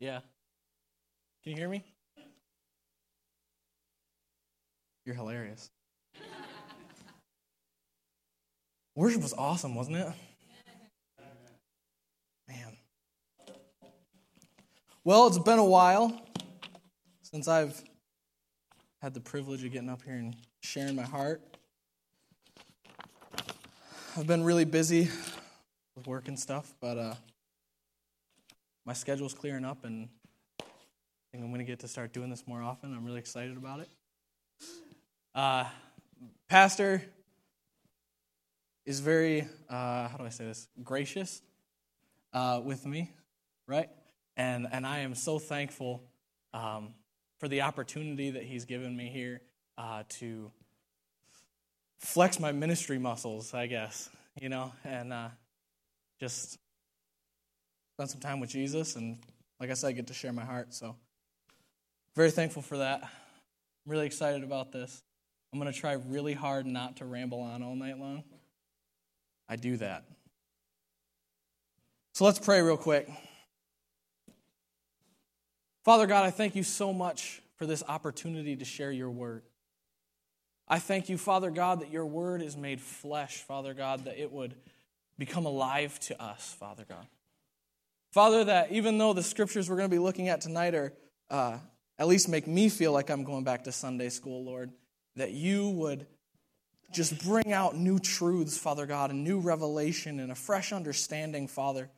Yeah. Can you hear me? You're hilarious. Worship was awesome, wasn't it? Man. Well, it's been a while since I've had the privilege of getting up here and sharing my heart. I've been really busy with work and stuff, but uh, my schedule's clearing up, and I think I'm going to get to start doing this more often. I'm really excited about it. Uh, Pastor is very, uh, how do I say this, gracious uh, with me, right? And, and I am so thankful um, for the opportunity that he's given me here uh, to flex my ministry muscles, I guess, you know, and uh, just spend some time with Jesus. And like I said, I get to share my heart. So, very thankful for that. I'm really excited about this. I'm going to try really hard not to ramble on all night long. I do that. So, let's pray real quick. Father God, I thank you so much for this opportunity to share your word. I thank you, Father God, that your word is made flesh, Father God, that it would become alive to us, Father God. Father, that even though the scriptures we're going to be looking at tonight are uh, at least make me feel like I'm going back to Sunday school, Lord, that you would just bring out new truths, Father God, and new revelation and a fresh understanding, Father,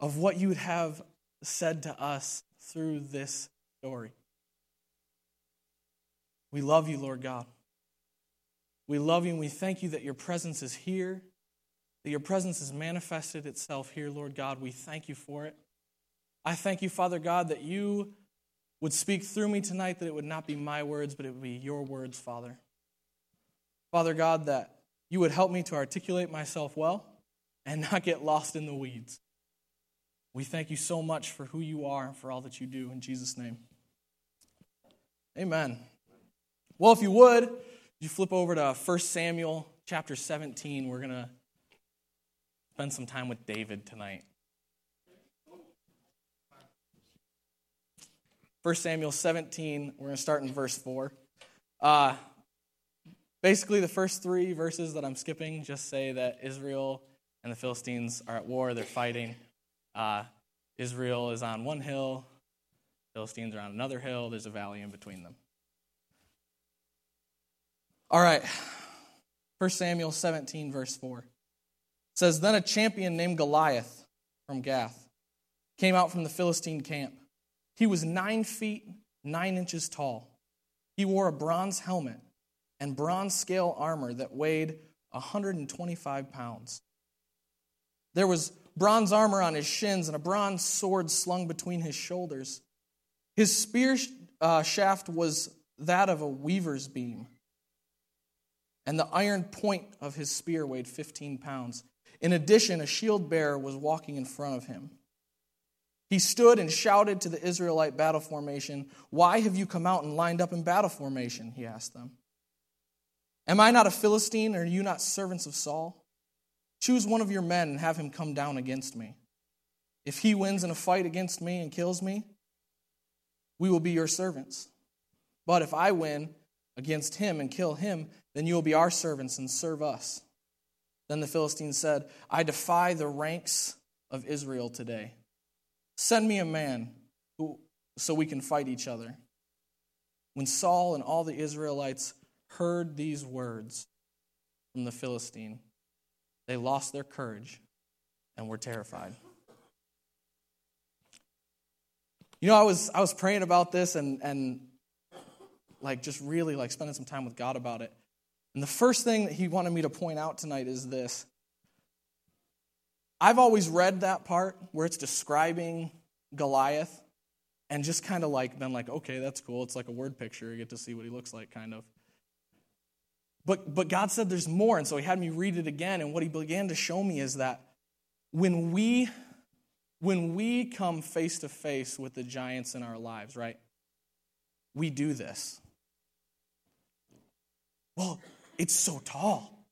of what you would have said to us through this story. We love you, Lord God. We love you and we thank you that your presence is here, that your presence has manifested itself here, Lord God. We thank you for it. I thank you, Father God, that you would speak through me tonight, that it would not be my words, but it would be your words, Father. Father God, that you would help me to articulate myself well and not get lost in the weeds. We thank you so much for who you are and for all that you do. In Jesus' name. Amen. Well, if you would, you flip over to 1 Samuel chapter 17. We're going to spend some time with David tonight. 1 Samuel 17, we're going to start in verse 4. Uh, basically, the first three verses that I'm skipping just say that Israel and the Philistines are at war, they're fighting. Uh, Israel is on one hill, Philistines are on another hill, there's a valley in between them. All right. 1 Samuel 17, verse 4 says, Then a champion named Goliath from Gath came out from the Philistine camp. He was nine feet, nine inches tall. He wore a bronze helmet and bronze scale armor that weighed 125 pounds. There was bronze armor on his shins and a bronze sword slung between his shoulders. His spear uh, shaft was that of a weaver's beam, and the iron point of his spear weighed 15 pounds. In addition, a shield bearer was walking in front of him. He stood and shouted to the Israelite battle formation, Why have you come out and lined up in battle formation? He asked them. Am I not a Philistine, are you not servants of Saul? Choose one of your men and have him come down against me. If he wins in a fight against me and kills me, we will be your servants. But if I win against him and kill him, then you will be our servants and serve us. Then the Philistine said, I defy the ranks of Israel today. Send me a man who, so we can fight each other. When Saul and all the Israelites heard these words from the Philistine, they lost their courage and were terrified. You know, I was I was praying about this and and like just really like spending some time with God about it. And the first thing that he wanted me to point out tonight is this. I've always read that part where it's describing Goliath and just kind of like been like, okay, that's cool. It's like a word picture. You get to see what he looks like, kind of. But, but God said there's more, and so He had me read it again. And what He began to show me is that when we, when we come face to face with the giants in our lives, right, we do this. Well, it's so tall,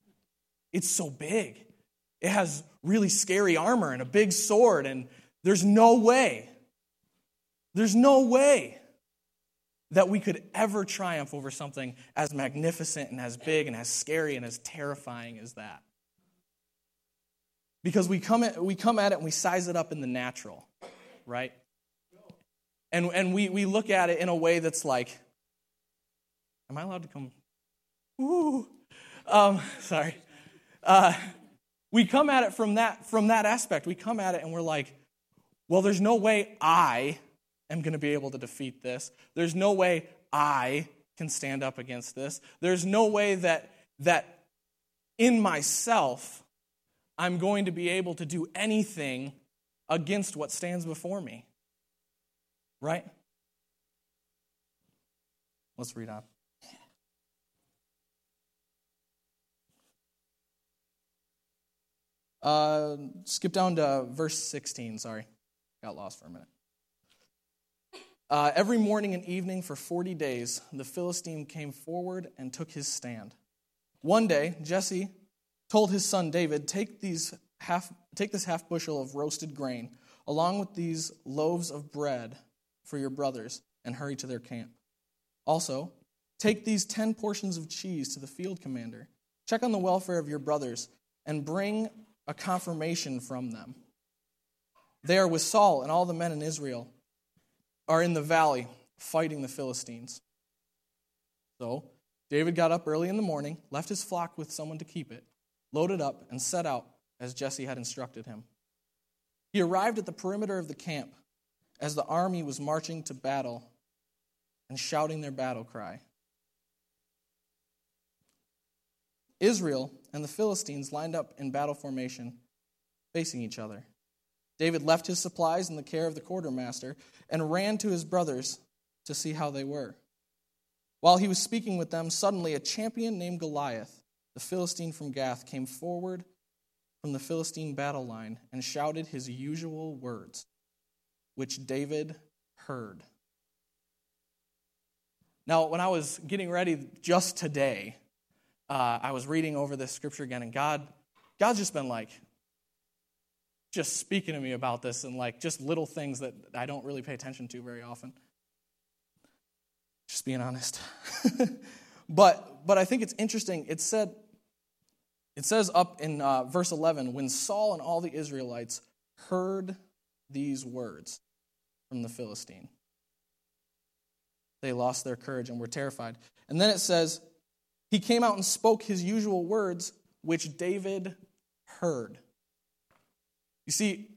it's so big, it has really scary armor and a big sword, and There's no way, there's no way that we could ever triumph over something as magnificent and as big and as scary and as terrifying as that. Because we come at, we come at it and we size it up in the natural, right? And, and we, we look at it in a way that's like, am I allowed to come? Um, sorry. Uh, we come at it from that, from that aspect. We come at it and we're like, well, there's no way I am going to be able to defeat this. There's no way I can stand up against this. There's no way that, that in myself I'm going to be able to do anything against what stands before me. Right? Let's read on. Uh, skip down to verse 16. Sorry, got lost for a minute. Uh, every morning and evening for 40 days, the Philistine came forward and took his stand. One day, Jesse told his son David, Take, these half, take this half bushel of roasted grain, along with these loaves of bread for your brothers, and hurry to their camp. Also, take these 10 portions of cheese to the field commander. Check on the welfare of your brothers, and bring a confirmation from them. They are with Saul and all the men in Israel are in the valley fighting the Philistines. So David got up early in the morning, left his flock with someone to keep it, loaded up, and set out as Jesse had instructed him. He arrived at the perimeter of the camp as the army was marching to battle and shouting their battle cry. Israel and the Philistines lined up in battle formation, facing each other. David left his supplies in the care of the quartermaster and ran to his brothers to see how they were. While he was speaking with them, suddenly a champion named Goliath, the Philistine from Gath, came forward from the Philistine battle line and shouted his usual words, which David heard. Now, when I was getting ready just today, uh, I was reading over this scripture again, and God, God's just been like, just speaking to me about this and like just little things that I don't really pay attention to very often. Just being honest. but but I think it's interesting. It said it says up in uh, verse 11 when Saul and all the Israelites heard these words from the Philistine, they lost their courage and were terrified. And then it says he came out and spoke his usual words, which David heard. You see,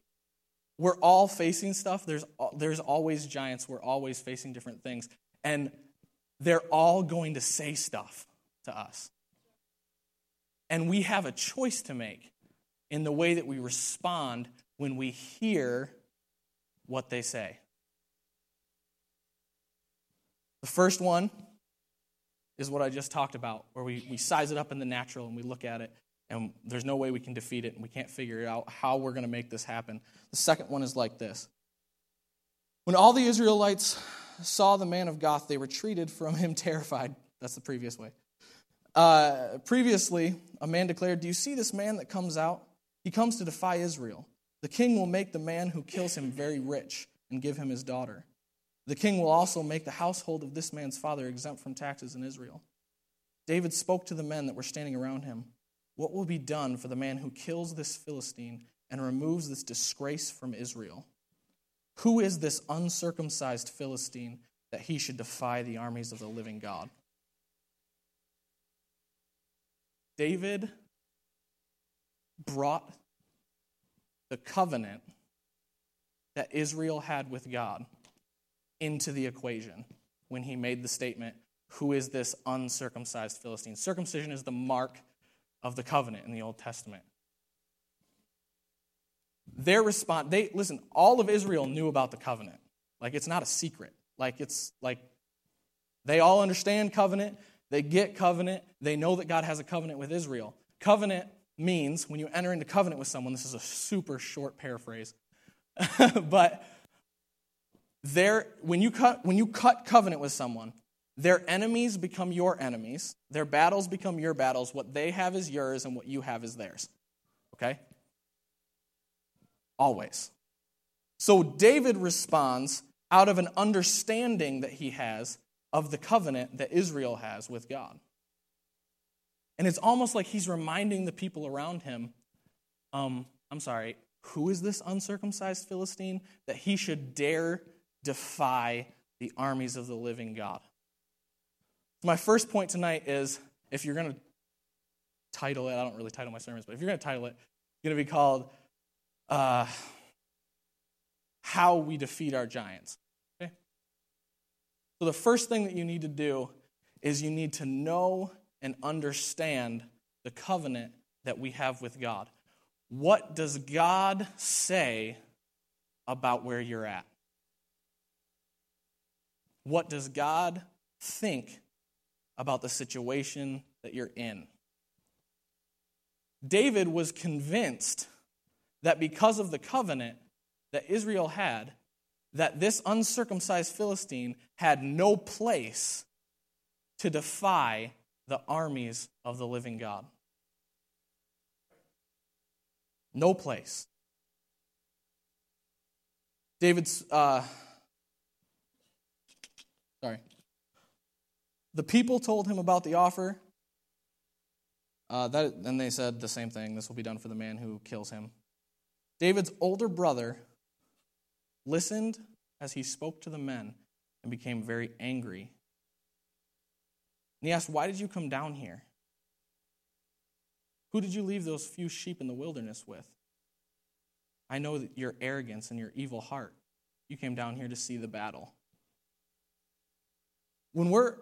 we're all facing stuff. There's, there's always giants. We're always facing different things. And they're all going to say stuff to us. And we have a choice to make in the way that we respond when we hear what they say. The first one is what I just talked about, where we, we size it up in the natural and we look at it, and there's no way we can defeat it, and we can't figure out how we're going to make this happen. The second one is like this When all the Israelites saw the man of Gath, they retreated from him terrified. That's the previous way. Uh, previously, a man declared, Do you see this man that comes out? He comes to defy Israel. The king will make the man who kills him very rich and give him his daughter. The king will also make the household of this man's father exempt from taxes in Israel. David spoke to the men that were standing around him What will be done for the man who kills this Philistine and removes this disgrace from Israel? Who is this uncircumcised Philistine that he should defy the armies of the living God? David brought the covenant that Israel had with God into the equation when he made the statement, Who is this uncircumcised Philistine? Circumcision is the mark of the covenant in the Old Testament. Their response, they listen, all of Israel knew about the covenant. Like it's not a secret. Like it's like they all understand covenant, they get covenant, they know that God has a covenant with Israel. Covenant means when you enter into covenant with someone, this is a super short paraphrase, but their, when, you cut, when you cut covenant with someone, their enemies become your enemies. Their battles become your battles. What they have is yours, and what you have is theirs. Okay? Always. So David responds out of an understanding that he has of the covenant that Israel has with God. And it's almost like he's reminding the people around him um, I'm sorry, who is this uncircumcised Philistine that he should dare defy the armies of the living God? My first point tonight is if you're going to title it, I don't really title my sermons, but if you're going to title it, it's going to be called uh, How We Defeat Our Giants. Okay? So the first thing that you need to do is you need to know and understand the covenant that we have with God. What does God say about where you're at? What does God think about the situation that you're in? David was convinced that because of the covenant that Israel had, that this uncircumcised Philistine had no place to defy the armies of the living God. No place. David's, uh, sorry. The people told him about the offer. Uh, that, and they said the same thing this will be done for the man who kills him. David's older brother listened as he spoke to the men and became very angry. And he asked, Why did you come down here? Who did you leave those few sheep in the wilderness with? I know your arrogance and your evil heart. You came down here to see the battle. When we're,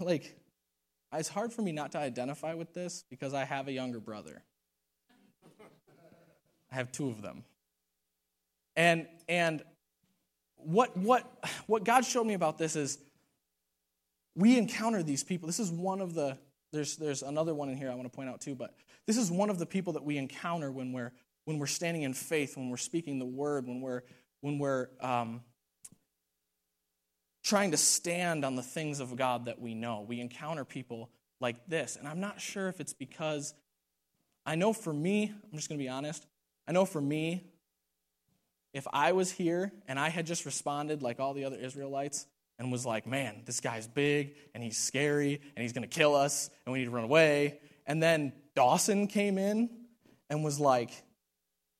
like, it's hard for me not to identify with this because I have a younger brother. I have two of them. And, and what, what, what God showed me about this is we encounter these people. This is one of the there's, there's another one in here I want to point out too, but this is one of the people that we encounter when we're, when we're standing in faith, when we're speaking the word, when we're, when we're um, trying to stand on the things of God that we know. We encounter people like this. And I'm not sure if it's because I know for me, I'm just going to be honest, I know for me, if I was here and I had just responded like all the other Israelites, and was like, man, this guy's big and he's scary and he's going to kill us and we need to run away. And then Dawson came in and was like,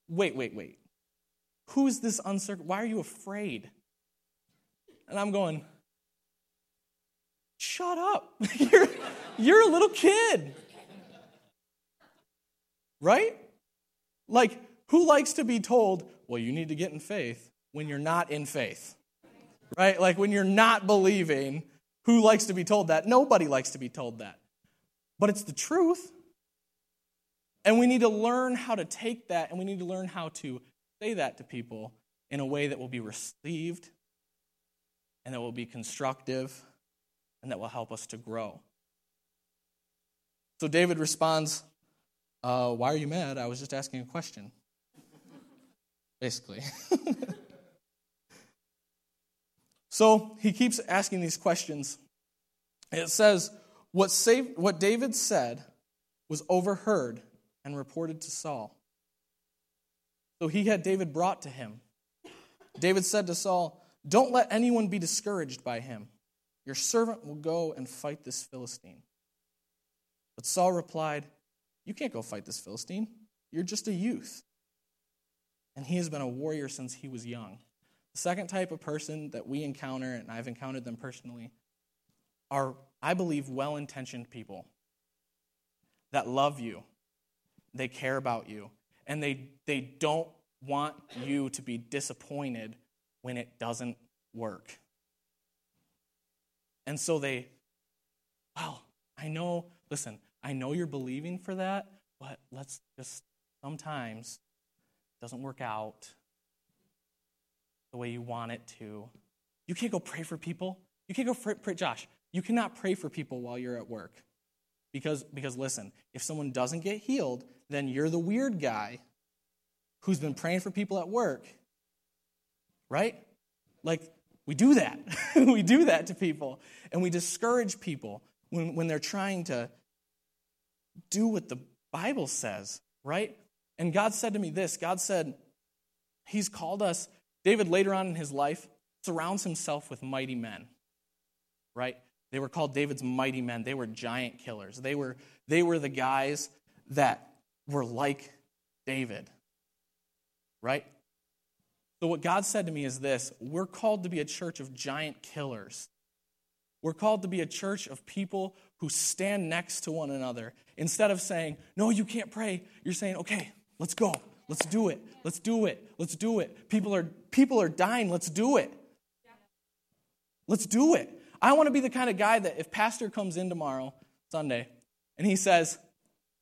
wait, wait, wait. Who's this uncircumcised? Why are you afraid? And I'm going, shut up. you're, you're a little kid. Right? Like, who likes to be told, well, you need to get in faith when you're not in faith? right? Like when you're not believing, who likes to be told that? Nobody likes to be told that. But it's the truth. And we need to learn how to take that and we need to learn how to say that to people in a way that will be received and that will be constructive and that will help us to grow. So David responds, uh, Why are you mad? I was just asking a question. Basically. So he keeps asking these questions. It says, what, saved, what David said was overheard and reported to Saul. So he had David brought to him. David said to Saul, Don't let anyone be discouraged by him. Your servant will go and fight this Philistine. But Saul replied, You can't go fight this Philistine. You're just a youth. And he has been a warrior since he was young. The second type of person that we encounter, and I've encountered them personally, are, I believe, well intentioned people that love you, they care about you, and they, they don't want you to be disappointed when it doesn't work. And so they, well, I know, listen, I know you're believing for that, but let's just sometimes doesn't work out the way you want it to. You can't go pray for people. You can't go pray, pray, Josh, you cannot pray for people while you're at work. Because, because listen, if someone doesn't get healed, then you're the weird guy who's been praying for people at work. Right? Like, we do that. we do that to people. And we discourage people when, when they're trying to do what the Bible says, right? And God said to me this God said, He's called us, David later on in his life surrounds himself with mighty men, right? They were called David's mighty men. They were giant killers. They were, they were the guys that were like David, right? So, what God said to me is this we're called to be a church of giant killers. We're called to be a church of people who stand next to one another. Instead of saying, No, you can't pray, you're saying, Okay, let's go. Let's do it. Let's do it. Let's do it. People are, people are dying. Let's do it. Let's do it. I want to be the kind of guy that if pastor comes in tomorrow, Sunday, and he says,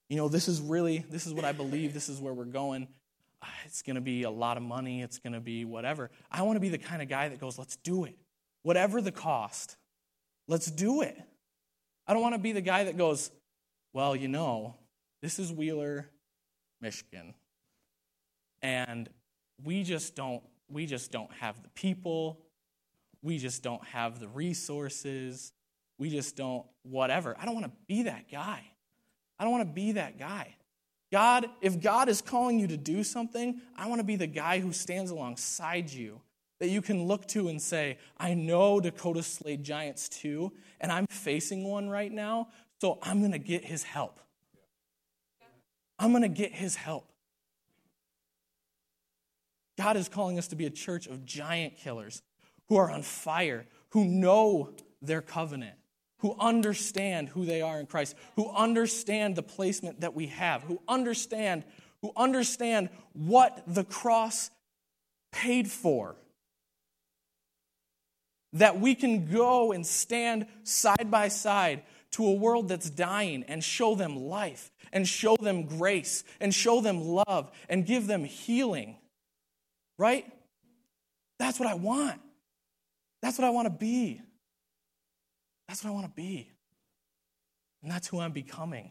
you know, this is really, this is what I believe, this is where we're going. It's going to be a lot of money, it's going to be whatever. I want to be the kind of guy that goes, let's do it. Whatever the cost, let's do it. I don't want to be the guy that goes, well, you know, this is Wheeler, Michigan. And we just don't we just don't have the people. We just don't have the resources. We just don't whatever. I don't want to be that guy. I don't want to be that guy. God, if God is calling you to do something, I want to be the guy who stands alongside you that you can look to and say, I know Dakota slayed giants too, and I'm facing one right now, so I'm going to get his help. I'm going to get his help. God is calling us to be a church of giant killers who are on fire, who know their covenant, who understand who they are in Christ, who understand the placement that we have, who understand who understand what the cross paid for. That we can go and stand side by side to a world that's dying and show them life and show them grace and show them love and give them healing right? That's what I want. That's what I want to be. That's what I want to be. And that's who I'm becoming.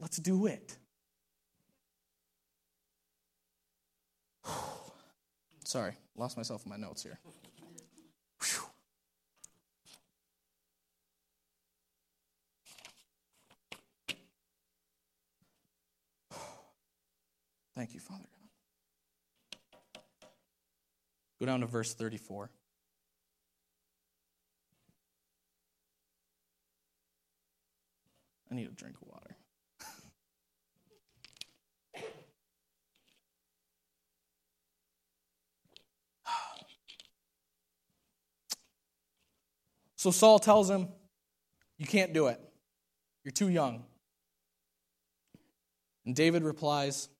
Let's do it. Sorry, lost myself in my notes here. Whew. Thank you, Father. God. Go down to verse 34. I need a drink of water. So Saul tells him, You can't do it. You're too young. And David replies,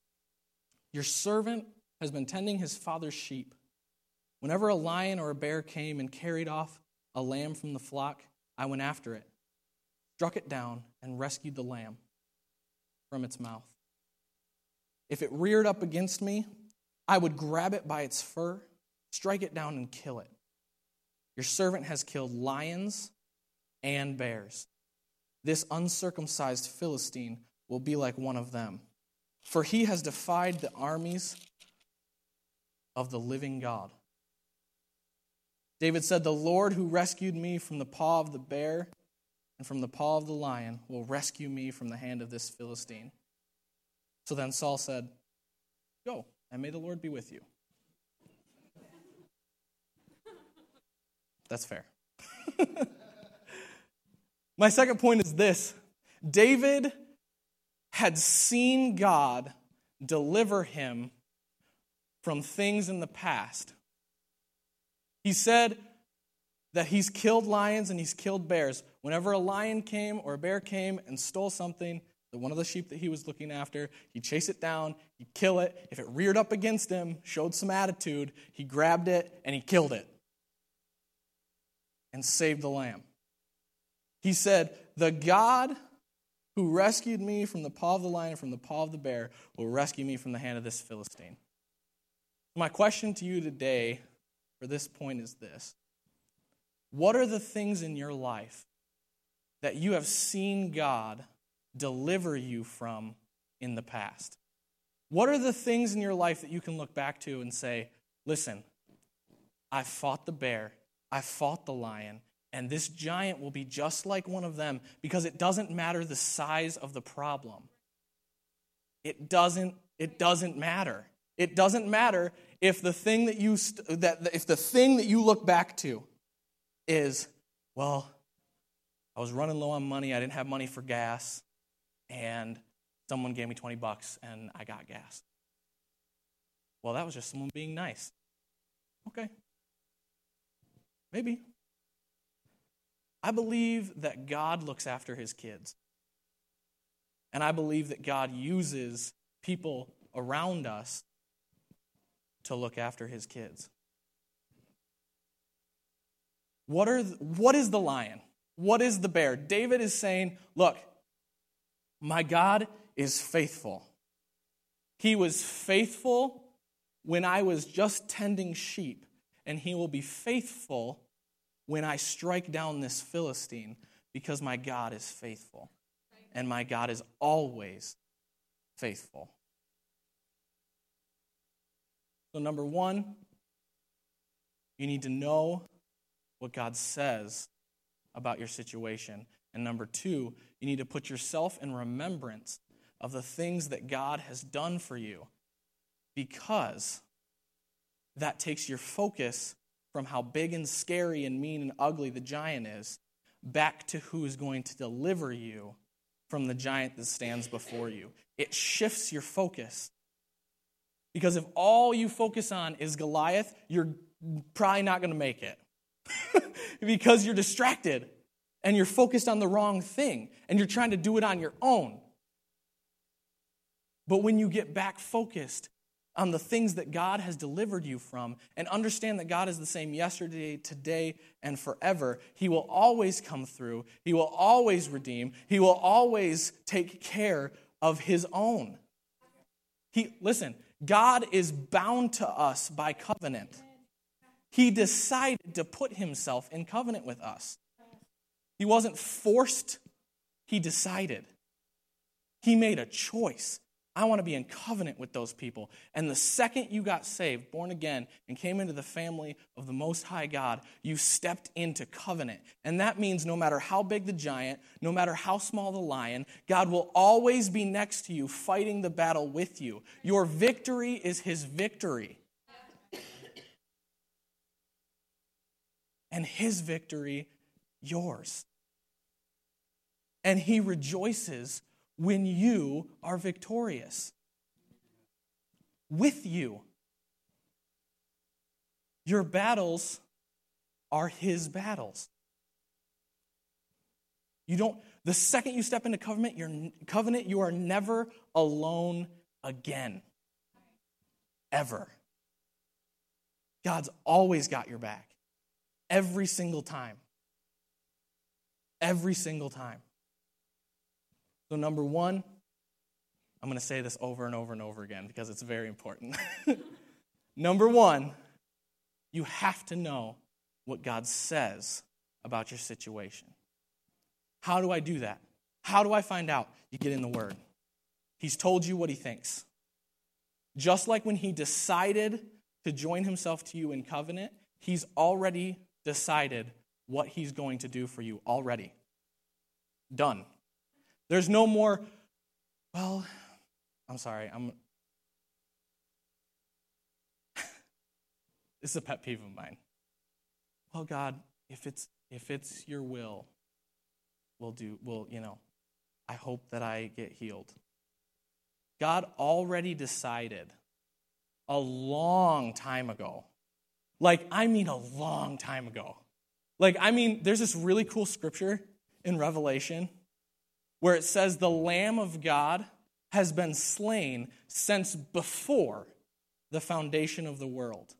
Your servant has been tending his father's sheep. Whenever a lion or a bear came and carried off a lamb from the flock, I went after it, struck it down, and rescued the lamb from its mouth. If it reared up against me, I would grab it by its fur, strike it down, and kill it. Your servant has killed lions and bears. This uncircumcised Philistine will be like one of them, for he has defied the armies of the living God. David said, The Lord who rescued me from the paw of the bear and from the paw of the lion will rescue me from the hand of this Philistine. So then Saul said, Go, and may the Lord be with you. That's fair. My second point is this David had seen God deliver him from things in the past he said that he's killed lions and he's killed bears. Whenever a lion came or a bear came and stole something, the one of the sheep that he was looking after, he'd chase it down, he'd kill it. If it reared up against him, showed some attitude, he grabbed it and he killed it and saved the lamb. He said, The God who rescued me from the paw of the lion and from the paw of the bear will rescue me from the hand of this Philistine. My question to you today for this point is this What are the things in your life that you have seen God deliver you from in the past? What are the things in your life that you can look back to and say, listen, I fought the bear, I fought the lion, and this giant will be just like one of them because it doesn't matter the size of the problem. It doesn't, it doesn't matter. It doesn't matter if the thing that you st- that if the thing that you look back to is, well, I was running low on money, I didn't have money for gas, and someone gave me 20 bucks and I got gas. Well, that was just someone being nice. Okay. Maybe. I believe that God looks after his kids. And I believe that God uses people around us to look after his kids. What, are, what is the lion? What is the bear? David is saying, Look, my God is faithful. He was faithful when I was just tending sheep, and he will be faithful when I strike down this Philistine because my God is faithful. And my God is always faithful. So, number one, you need to know what God says about your situation. And number two, you need to put yourself in remembrance of the things that God has done for you because that takes your focus from how big and scary and mean and ugly the giant is back to who is going to deliver you from the giant that stands before you. It shifts your focus. Because if all you focus on is Goliath, you're probably not going to make it. because you're distracted and you're focused on the wrong thing and you're trying to do it on your own. But when you get back focused on the things that God has delivered you from and understand that God is the same yesterday, today, and forever, He will always come through. He will always redeem. He will always take care of His own. He, listen, God is bound to us by covenant. He decided to put Himself in covenant with us. He wasn't forced, He decided. He made a choice. I want to be in covenant with those people. And the second you got saved, born again, and came into the family of the Most High God, you stepped into covenant. And that means no matter how big the giant, no matter how small the lion, God will always be next to you, fighting the battle with you. Your victory is His victory. And His victory, yours. And He rejoices when you are victorious. With you. Your battles are his battles. You don't, the second you step into covenant, you're, covenant, you are never alone again. Ever. God's always got your back. Every single time. Every single time. So, number one, I'm going to say this over and over and over again because it's very important. number one, you have to know what God says about your situation. How do I do that? How do I find out? You get in the Word. He's told you what He thinks. Just like when He decided to join Himself to you in covenant, He's already decided what He's going to do for you already. Done. There's no more, well, I'm sorry, I'm. this is a pet peeve of mine. Well, God, if it's if it's your will, we'll do, we'll, you know, I hope that I get healed. God already decided a long time ago. Like, I mean, a long time ago. Like, I mean, there's this really cool scripture in Revelation where it says the Lamb of God has been slain since before the foundation of the world.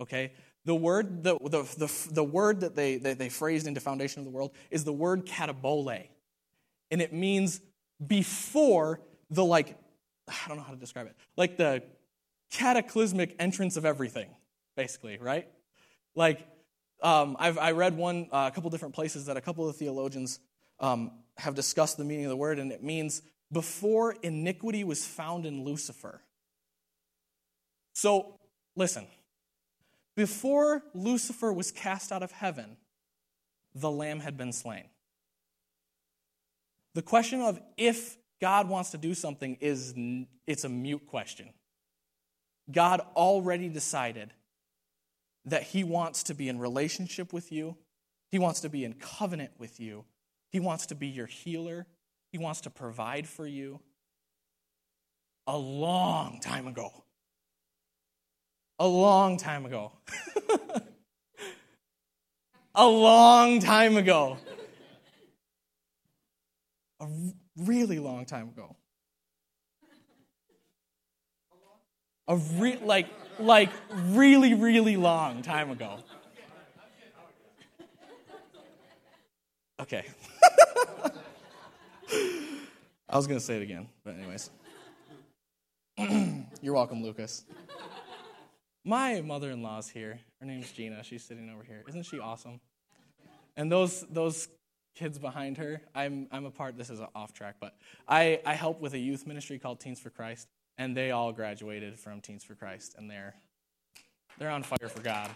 Okay? The word, the, the, the, the word that they, they, they phrased into foundation of the world is the word katabole. And it means before the, like, I don't know how to describe it, like the cataclysmic entrance of everything, basically, right? Like, um, I've I read one, uh, a couple different places that a couple of theologians um, have discussed the meaning of the word, and it means before iniquity was found in Lucifer. So, listen. Before Lucifer was cast out of heaven, the lamb had been slain. The question of if God wants to do something is it's a mute question. God already decided that He wants to be in relationship with you, He wants to be in covenant with you, He wants to be your healer, He wants to provide for you a long time ago. A long time ago. a long time ago. A really long time ago. A re- like like really really long time ago. Okay. I was going to say it again, but anyways. You're welcome, Lucas. My mother-in-law's here. Her name's Gina. She's sitting over here. Isn't she awesome? And those those kids behind her, I'm I'm a part. This is off track, but I I help with a youth ministry called Teens for Christ, and they all graduated from Teens for Christ, and they're they're on fire for God.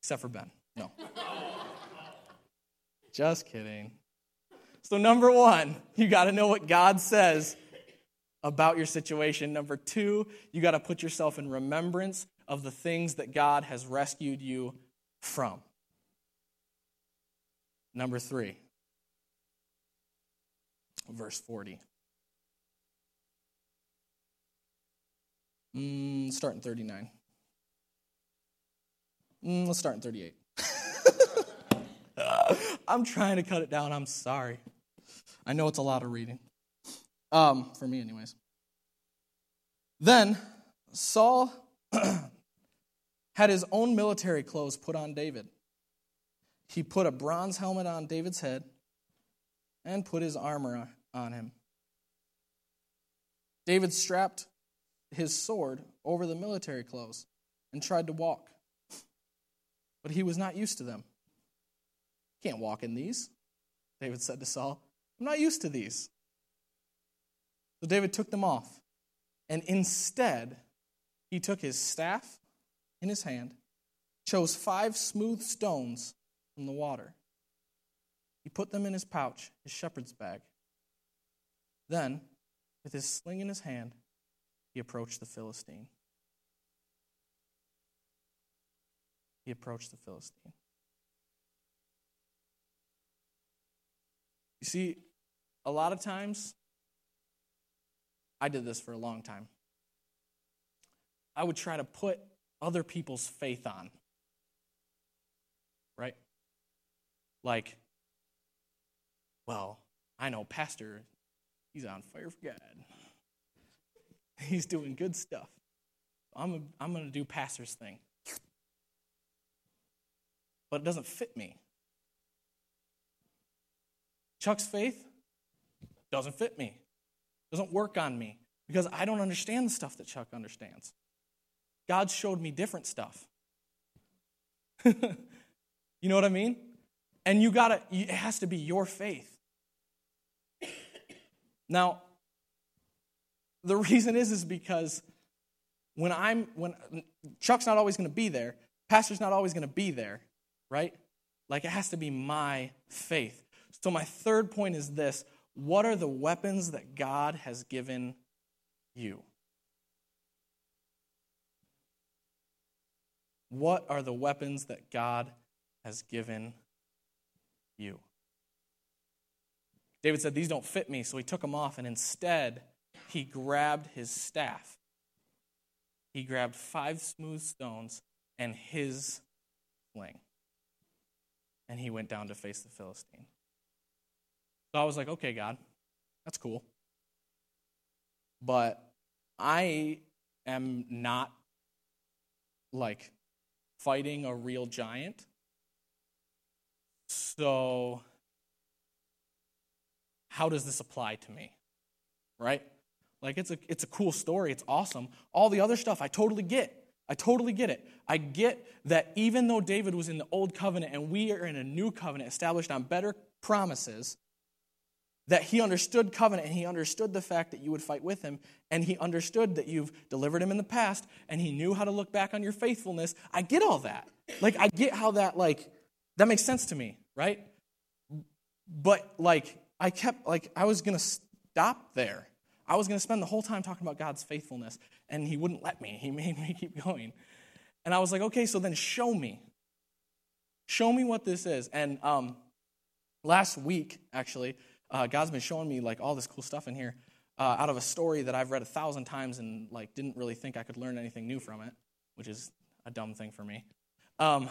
Except for Ben. No. Just kidding. So, number one, you got to know what God says about your situation. Number two, you got to put yourself in remembrance of the things that God has rescued you from. Number three, verse 40. Mm, start in 39. Mm, let's start in 38. I'm trying to cut it down. I'm sorry. I know it's a lot of reading. Um, for me, anyways. Then Saul had his own military clothes put on David. He put a bronze helmet on David's head and put his armor on him. David strapped his sword over the military clothes and tried to walk, but he was not used to them. Can't walk in these, David said to Saul. I'm not used to these. So David took them off, and instead, he took his staff in his hand, chose five smooth stones from the water. He put them in his pouch, his shepherd's bag. Then, with his sling in his hand, he approached the Philistine. He approached the Philistine. You see, a lot of times, I did this for a long time. I would try to put other people's faith on. Right? Like, well, I know Pastor, he's on fire for God. He's doing good stuff. I'm, a, I'm going to do Pastor's thing. But it doesn't fit me. Chuck's faith doesn't fit me, doesn't work on me because I don't understand the stuff that Chuck understands. God showed me different stuff. you know what I mean? And you gotta, it has to be your faith. Now, the reason is is because when I'm when Chuck's not always going to be there, pastor's not always going to be there, right? Like it has to be my faith. So, my third point is this what are the weapons that God has given you? What are the weapons that God has given you? David said, These don't fit me, so he took them off, and instead, he grabbed his staff. He grabbed five smooth stones and his sling. And he went down to face the Philistine. So I was like, okay, God, that's cool. But I am not like fighting a real giant. So, how does this apply to me? Right? Like it's a it's a cool story, it's awesome. All the other stuff I totally get. I totally get it. I get that even though David was in the old covenant and we are in a new covenant established on better promises, that he understood covenant and he understood the fact that you would fight with him and he understood that you've delivered him in the past and he knew how to look back on your faithfulness i get all that like i get how that like that makes sense to me right but like i kept like i was gonna stop there I was going to spend the whole time talking about God's faithfulness, and he wouldn't let me. He made me keep going. And I was like, okay, so then show me. Show me what this is. And um, last week, actually, uh, God's been showing me like all this cool stuff in here uh, out of a story that I've read a thousand times and like didn't really think I could learn anything new from it, which is a dumb thing for me. Um,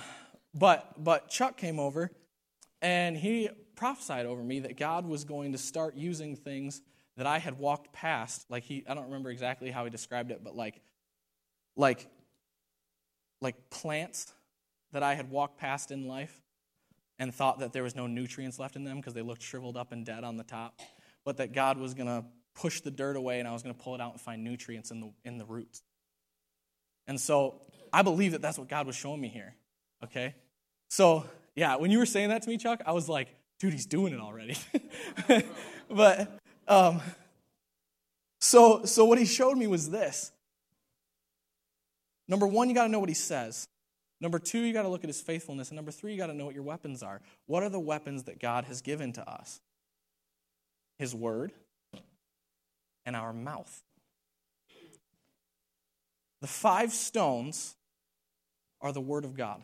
but but Chuck came over and he prophesied over me that God was going to start using things that I had walked past. Like he, I don't remember exactly how he described it, but like, like, like plants that I had walked past in life and thought that there was no nutrients left in them because they looked shriveled up and dead on the top, but that God was going to push the dirt away and I was going to pull it out and find nutrients in the in the roots. And so I believe that that's what God was showing me here. Okay? So, yeah, when you were saying that to me, Chuck, I was like, dude, he's doing it already. but um, so so what he showed me was this. Number one, you got to know what he says. Number two, you got to look at his faithfulness. And number three, you got to know what your weapons are. What are the weapons that God has given to us? His word and our mouth. The five stones are the word of God.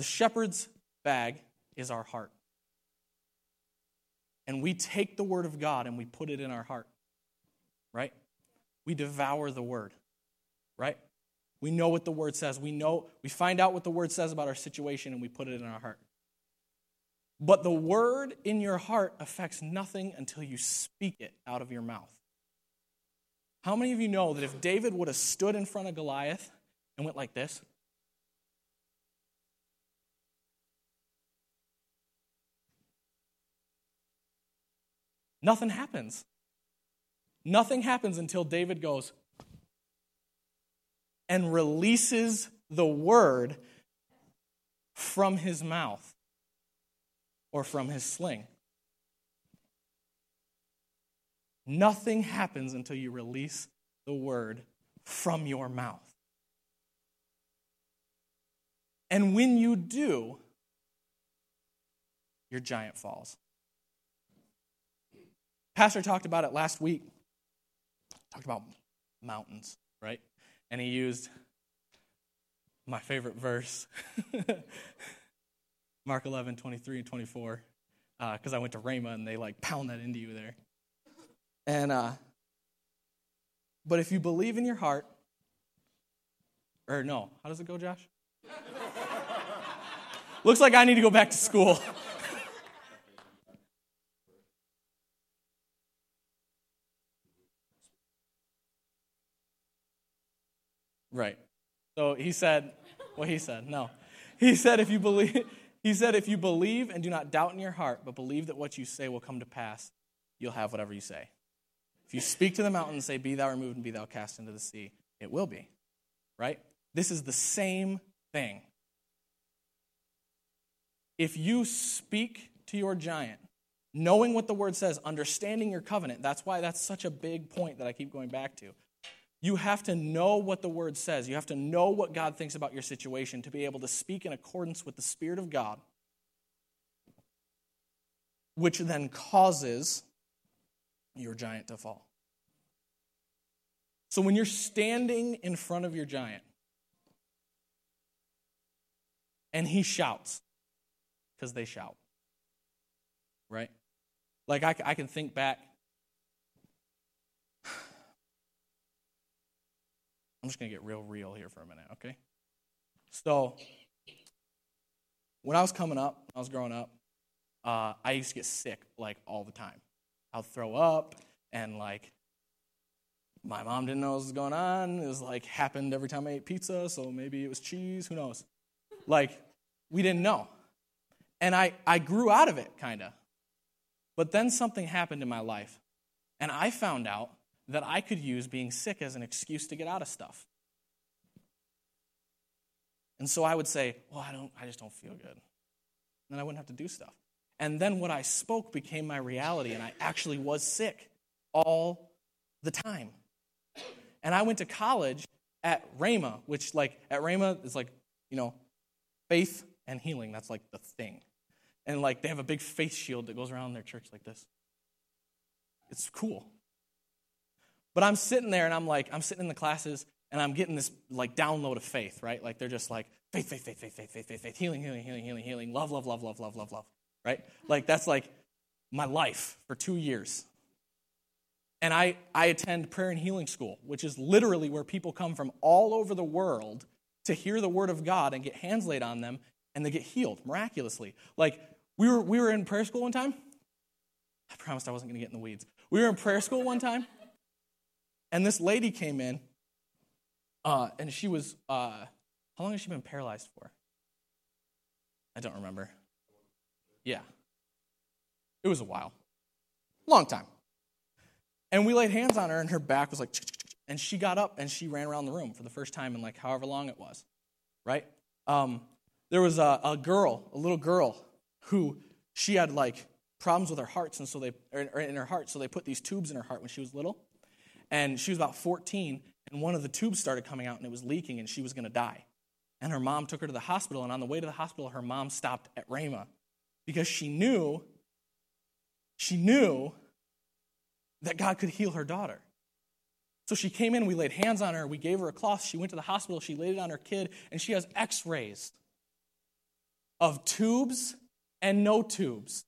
The shepherd's bag is our heart. And we take the word of God and we put it in our heart, right? We devour the word, right? We know what the word says. We know, we find out what the word says about our situation and we put it in our heart. But the word in your heart affects nothing until you speak it out of your mouth. How many of you know that if David would have stood in front of Goliath and went like this, nothing happens. Nothing happens until David goes and releases the word from his mouth or from his sling. Nothing happens until you release the word from your mouth. And when you do, your giant falls. Pastor talked about it last week. Talked about mountains, right? And he used my favorite verse Mark 11, 23 and 24, because uh, I went to Rhema and they like pound that into you there. And, uh, but if you believe in your heart, or no, how does it go, Josh? Looks like I need to go back to school. right. So he said, well, he said, no. He said, if you believe, he said, If you believe and do not doubt in your heart, but believe that what you say will come to pass, you'll have whatever you say. If you speak to the mountain and say, Be thou removed and be thou cast into the sea, it will be. Right? This is the same thing. If you speak to your giant, knowing what the word says, understanding your covenant, that's why that's such a big point that I keep going back to. You have to know what the word says. You have to know what God thinks about your situation to be able to speak in accordance with the Spirit of God, which then causes your giant to fall. So when you're standing in front of your giant and he shouts, because they shout, right? Like I, I can think back I'm just going to get real real here for a minute, okay? So, when I was coming up, I was growing up, uh, I used to get sick like all the time. I'll throw up, and like my mom didn't know what was going on. It was like happened every time I ate pizza, so maybe it was cheese, who knows? Like, we didn't know. And I, I grew out of it, kind of. But then something happened in my life, and I found out that I could use being sick as an excuse to get out of stuff. And so I would say, Well, I, don't, I just don't feel good. And then I wouldn't have to do stuff. And then what I spoke became my reality, and I actually was sick all the time. And I went to college at Rhema, which, like, at Rhema is like, you know, faith and healing. That's like the thing. And, like, they have a big face shield that goes around their church like this. it's cool. But I'm sitting there and I'm like, I'm sitting in the classes and I'm getting this like download of faith, right? Like they're just like faith, faith, faith, faith, faith, faith, faith, faith, healing, healing, healing, healing, healing, love, love, love, love, love, love, love, right? Like that's like my life for two years. And I, I attend prayer and healing school, which is literally where people come from all over the world to hear the word of God and get hands laid on them and they get healed miraculously. Like we were, we were in prayer school one time. I promised I wasn't going to get in the weeds. We were in prayer school one time, and this lady came in, uh, and she was, uh, how long has she been paralyzed for? I don't remember. Yeah. It was a while. Long time. And we laid hands on her, and her back was like, and she got up and she ran around the room for the first time in like however long it was, right? Um, there was a, a girl, a little girl, who she had like problems with her hearts, and so they, in her heart, so they put these tubes in her heart when she was little. And she was about 14, and one of the tubes started coming out and it was leaking, and she was going to die. And her mom took her to the hospital, and on the way to the hospital, her mom stopped at Rhema because she knew, she knew that God could heal her daughter. So she came in, we laid hands on her, we gave her a cloth, she went to the hospital, she laid it on her kid, and she has x rays of tubes and no tubes.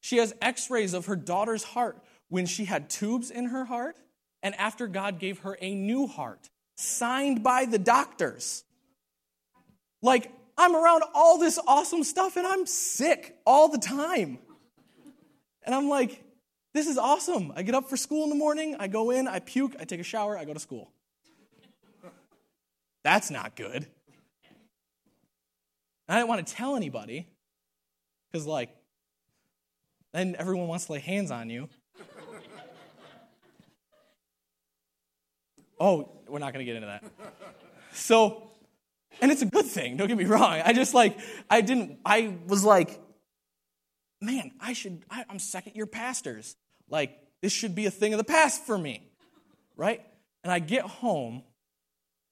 She has x rays of her daughter's heart when she had tubes in her heart and after God gave her a new heart, signed by the doctors. Like, I'm around all this awesome stuff and I'm sick all the time. And I'm like, this is awesome. I get up for school in the morning, I go in, I puke, I take a shower, I go to school. That's not good. I didn't want to tell anybody because, like, then everyone wants to lay hands on you. Oh, we're not going to get into that. So, and it's a good thing, don't get me wrong. I just like, I didn't, I was like, man, I should, I, I'm second year pastors. Like, this should be a thing of the past for me, right? And I get home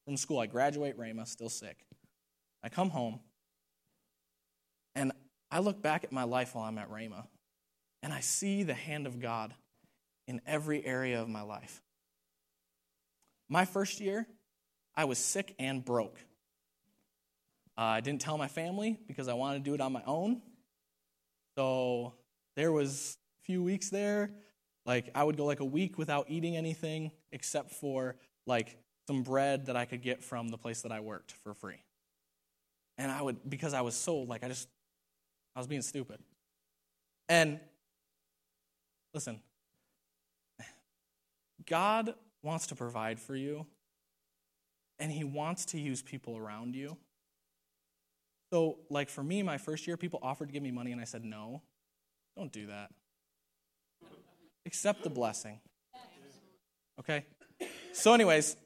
from school. I graduate Rhema, still sick. I come home, and I look back at my life while I'm at Rhema, and I see the hand of God in every area of my life. My first year, I was sick and broke. Uh, I didn't tell my family because I wanted to do it on my own. So there was a few weeks there like, I would go like a week without eating anything except for like some bread that I could get from the place that I worked for free. And I would, because I was so, like, I just, I was being stupid. And listen, God wants to provide for you, and He wants to use people around you. So, like for me, my first year, people offered to give me money, and I said, no, don't do that accept the blessing. Okay? So, anyways,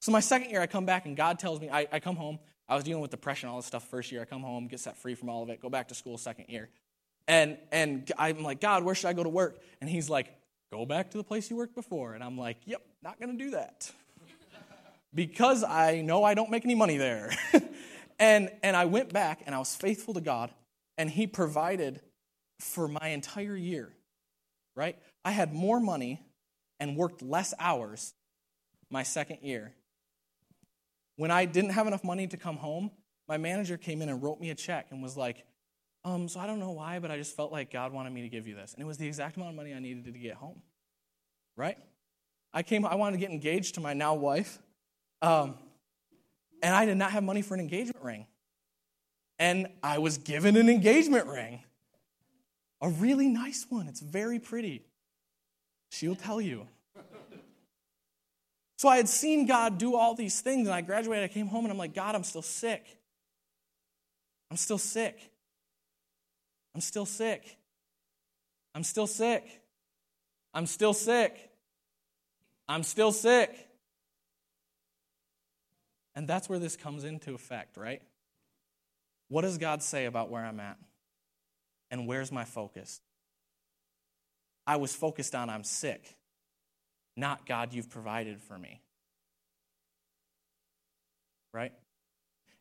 so my second year, I come back and God tells me, I, I come home. I was dealing with depression, all this stuff first year. I come home, get set free from all of it, go back to school second year. And, and I'm like, God, where should I go to work? And he's like, go back to the place you worked before. And I'm like, yep, not going to do that. because I know I don't make any money there. and, and I went back and I was faithful to God, and he provided for my entire year, right? I had more money and worked less hours my second year. When I didn't have enough money to come home, my manager came in and wrote me a check and was like, um, so I don't know why, but I just felt like God wanted me to give you this. And it was the exact amount of money I needed to get home. Right? I came, I wanted to get engaged to my now wife. Um, and I did not have money for an engagement ring. And I was given an engagement ring. A really nice one. It's very pretty. She'll tell you. So I had seen God do all these things, and I graduated. I came home, and I'm like, God, I'm still sick. I'm still sick. I'm still sick. I'm still sick. I'm still sick. I'm still sick. And that's where this comes into effect, right? What does God say about where I'm at? And where's my focus? I was focused on I'm sick, not God, you've provided for me. Right?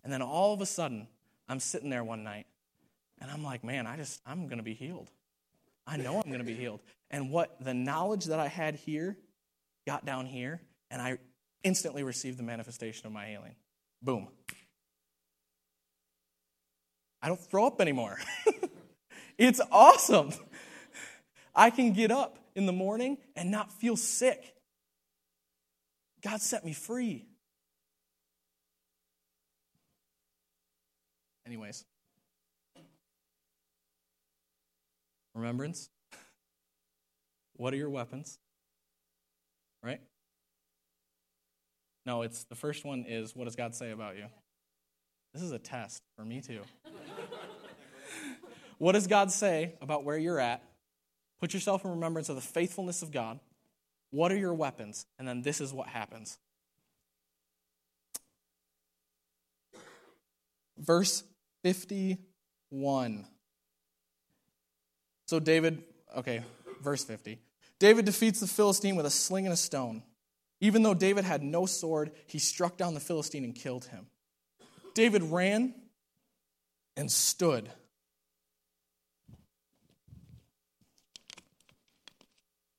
And then all of a sudden, I'm sitting there one night and I'm like, man, I just, I'm going to be healed. I know I'm going to be healed. And what the knowledge that I had here got down here, and I instantly received the manifestation of my healing. Boom. I don't throw up anymore. it's awesome. I can get up in the morning and not feel sick. God set me free. Anyways, remembrance. What are your weapons? Right? No, it's the first one is what does God say about you? This is a test for me too. what does God say about where you're at? Put yourself in remembrance of the faithfulness of God. What are your weapons? And then this is what happens. Verse 51. So, David, okay, verse 50. David defeats the Philistine with a sling and a stone. Even though David had no sword, he struck down the Philistine and killed him. David ran and stood.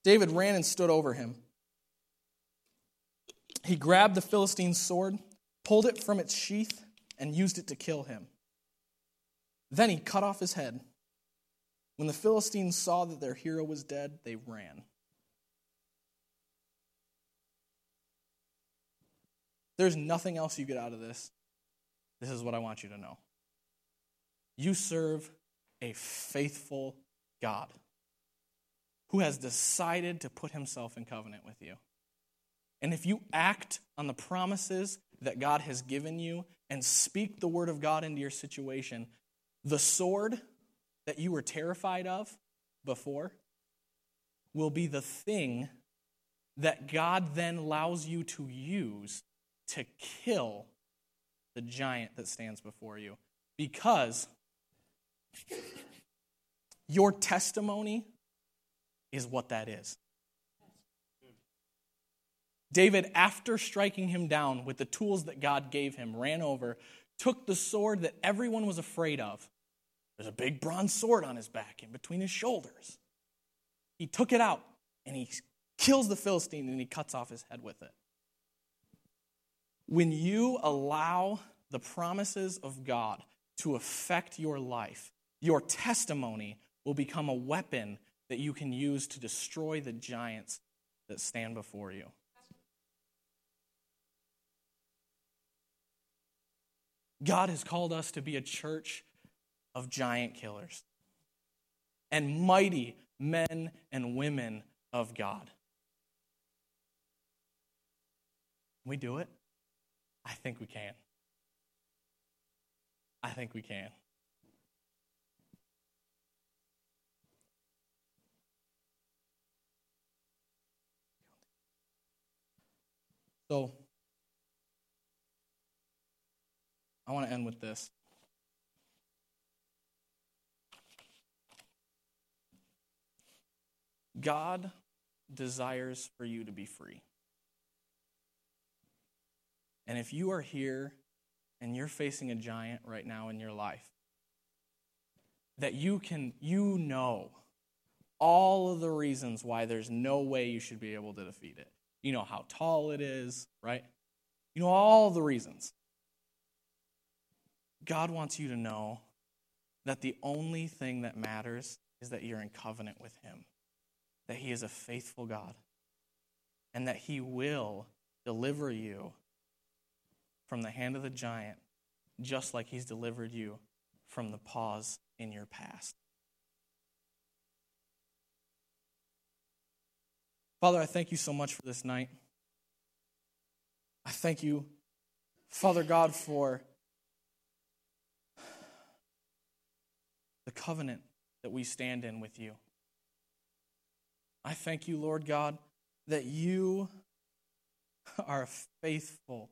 David ran and stood over him. He grabbed the Philistine's sword, pulled it from its sheath, and used it to kill him. Then he cut off his head. When the Philistines saw that their hero was dead, they ran. There's nothing else you get out of this. This is what I want you to know. You serve a faithful God who has decided to put himself in covenant with you. And if you act on the promises that God has given you and speak the word of God into your situation, the sword that you were terrified of before will be the thing that God then allows you to use to kill the giant that stands before you. Because your testimony is what that is. David, after striking him down with the tools that God gave him, ran over, took the sword that everyone was afraid of there's a big bronze sword on his back in between his shoulders. He took it out and he kills the Philistine and he cuts off his head with it. When you allow the promises of God to affect your life, your testimony will become a weapon that you can use to destroy the giants that stand before you. God has called us to be a church of giant killers and mighty men and women of God. Can we do it? I think we can. I think we can. So, I want to end with this. God desires for you to be free. And if you are here and you're facing a giant right now in your life, that you can, you know all of the reasons why there's no way you should be able to defeat it. You know how tall it is, right? You know all the reasons. God wants you to know that the only thing that matters is that you're in covenant with Him that He is a faithful God and that He will deliver you from the hand of the giant, just like He's delivered you from the paws in your past. Father, I thank you so much for this night. I thank you, Father God, for the covenant that we stand in with you. I thank you, Lord God, that you are a faithful,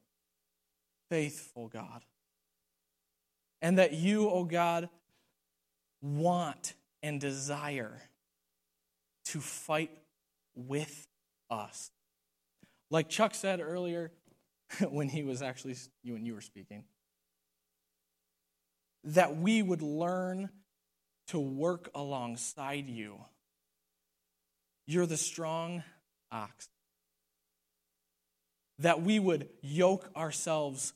faithful God. And that you, oh God, want and desire to fight with us. Like Chuck said earlier when he was actually you and you were speaking, that we would learn to work alongside you you're the strong ox. That we would yoke ourselves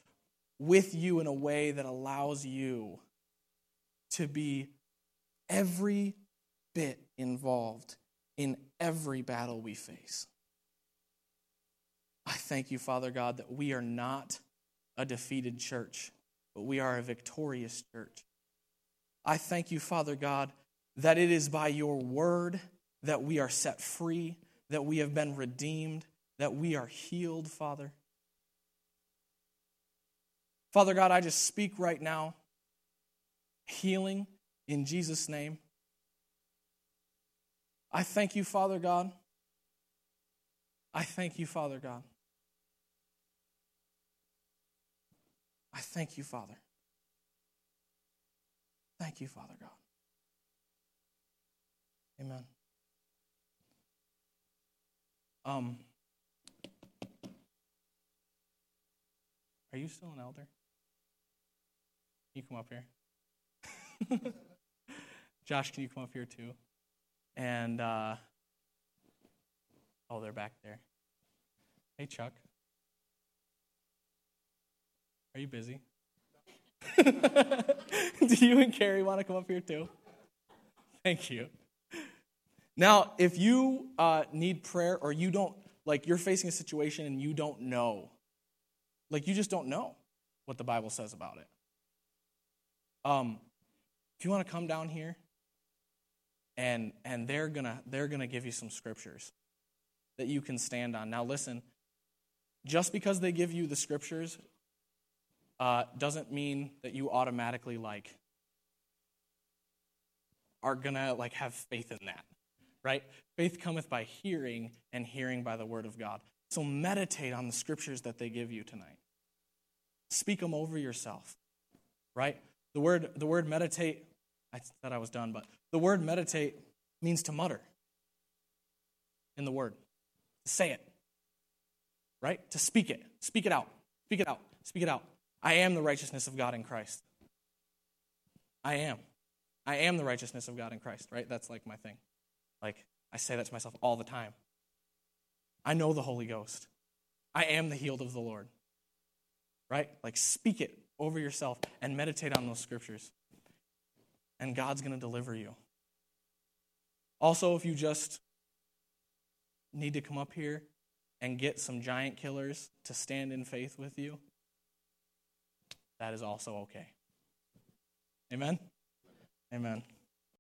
with you in a way that allows you to be every bit involved in every battle we face. I thank you, Father God, that we are not a defeated church, but we are a victorious church. I thank you, Father God, that it is by your word that we are set free, that we have been redeemed, that we are healed, Father. Father God, I just speak right now healing in Jesus' name. I thank you, Father God. I thank you, Father God. I thank you, Father. Thank you, Father God. Amen. Um, are you still an elder? Can you come up here? Josh, can you come up here too? And, uh, oh, they're back there. Hey, Chuck. Are you busy? Do you and Carrie want to come up here too? Thank you. Now, if you uh, need prayer or you don't, like, you're facing a situation and you don't know, like, you just don't know what the Bible says about it. Um, if you want to come down here, and and they're gonna they're gonna give you some scriptures that you can stand on. Now, listen, just because they give you the scriptures uh, doesn't mean that you automatically like are gonna like have faith in that right faith cometh by hearing and hearing by the word of god so meditate on the scriptures that they give you tonight speak them over yourself right the word the word meditate i thought i was done but the word meditate means to mutter in the word to say it right to speak it speak it out speak it out speak it out I am the righteousness of God in Christ. I am. I am the righteousness of God in Christ, right? That's like my thing. Like, I say that to myself all the time. I know the Holy Ghost. I am the healed of the Lord, right? Like, speak it over yourself and meditate on those scriptures. And God's going to deliver you. Also, if you just need to come up here and get some giant killers to stand in faith with you, that is also okay. Amen? Amen.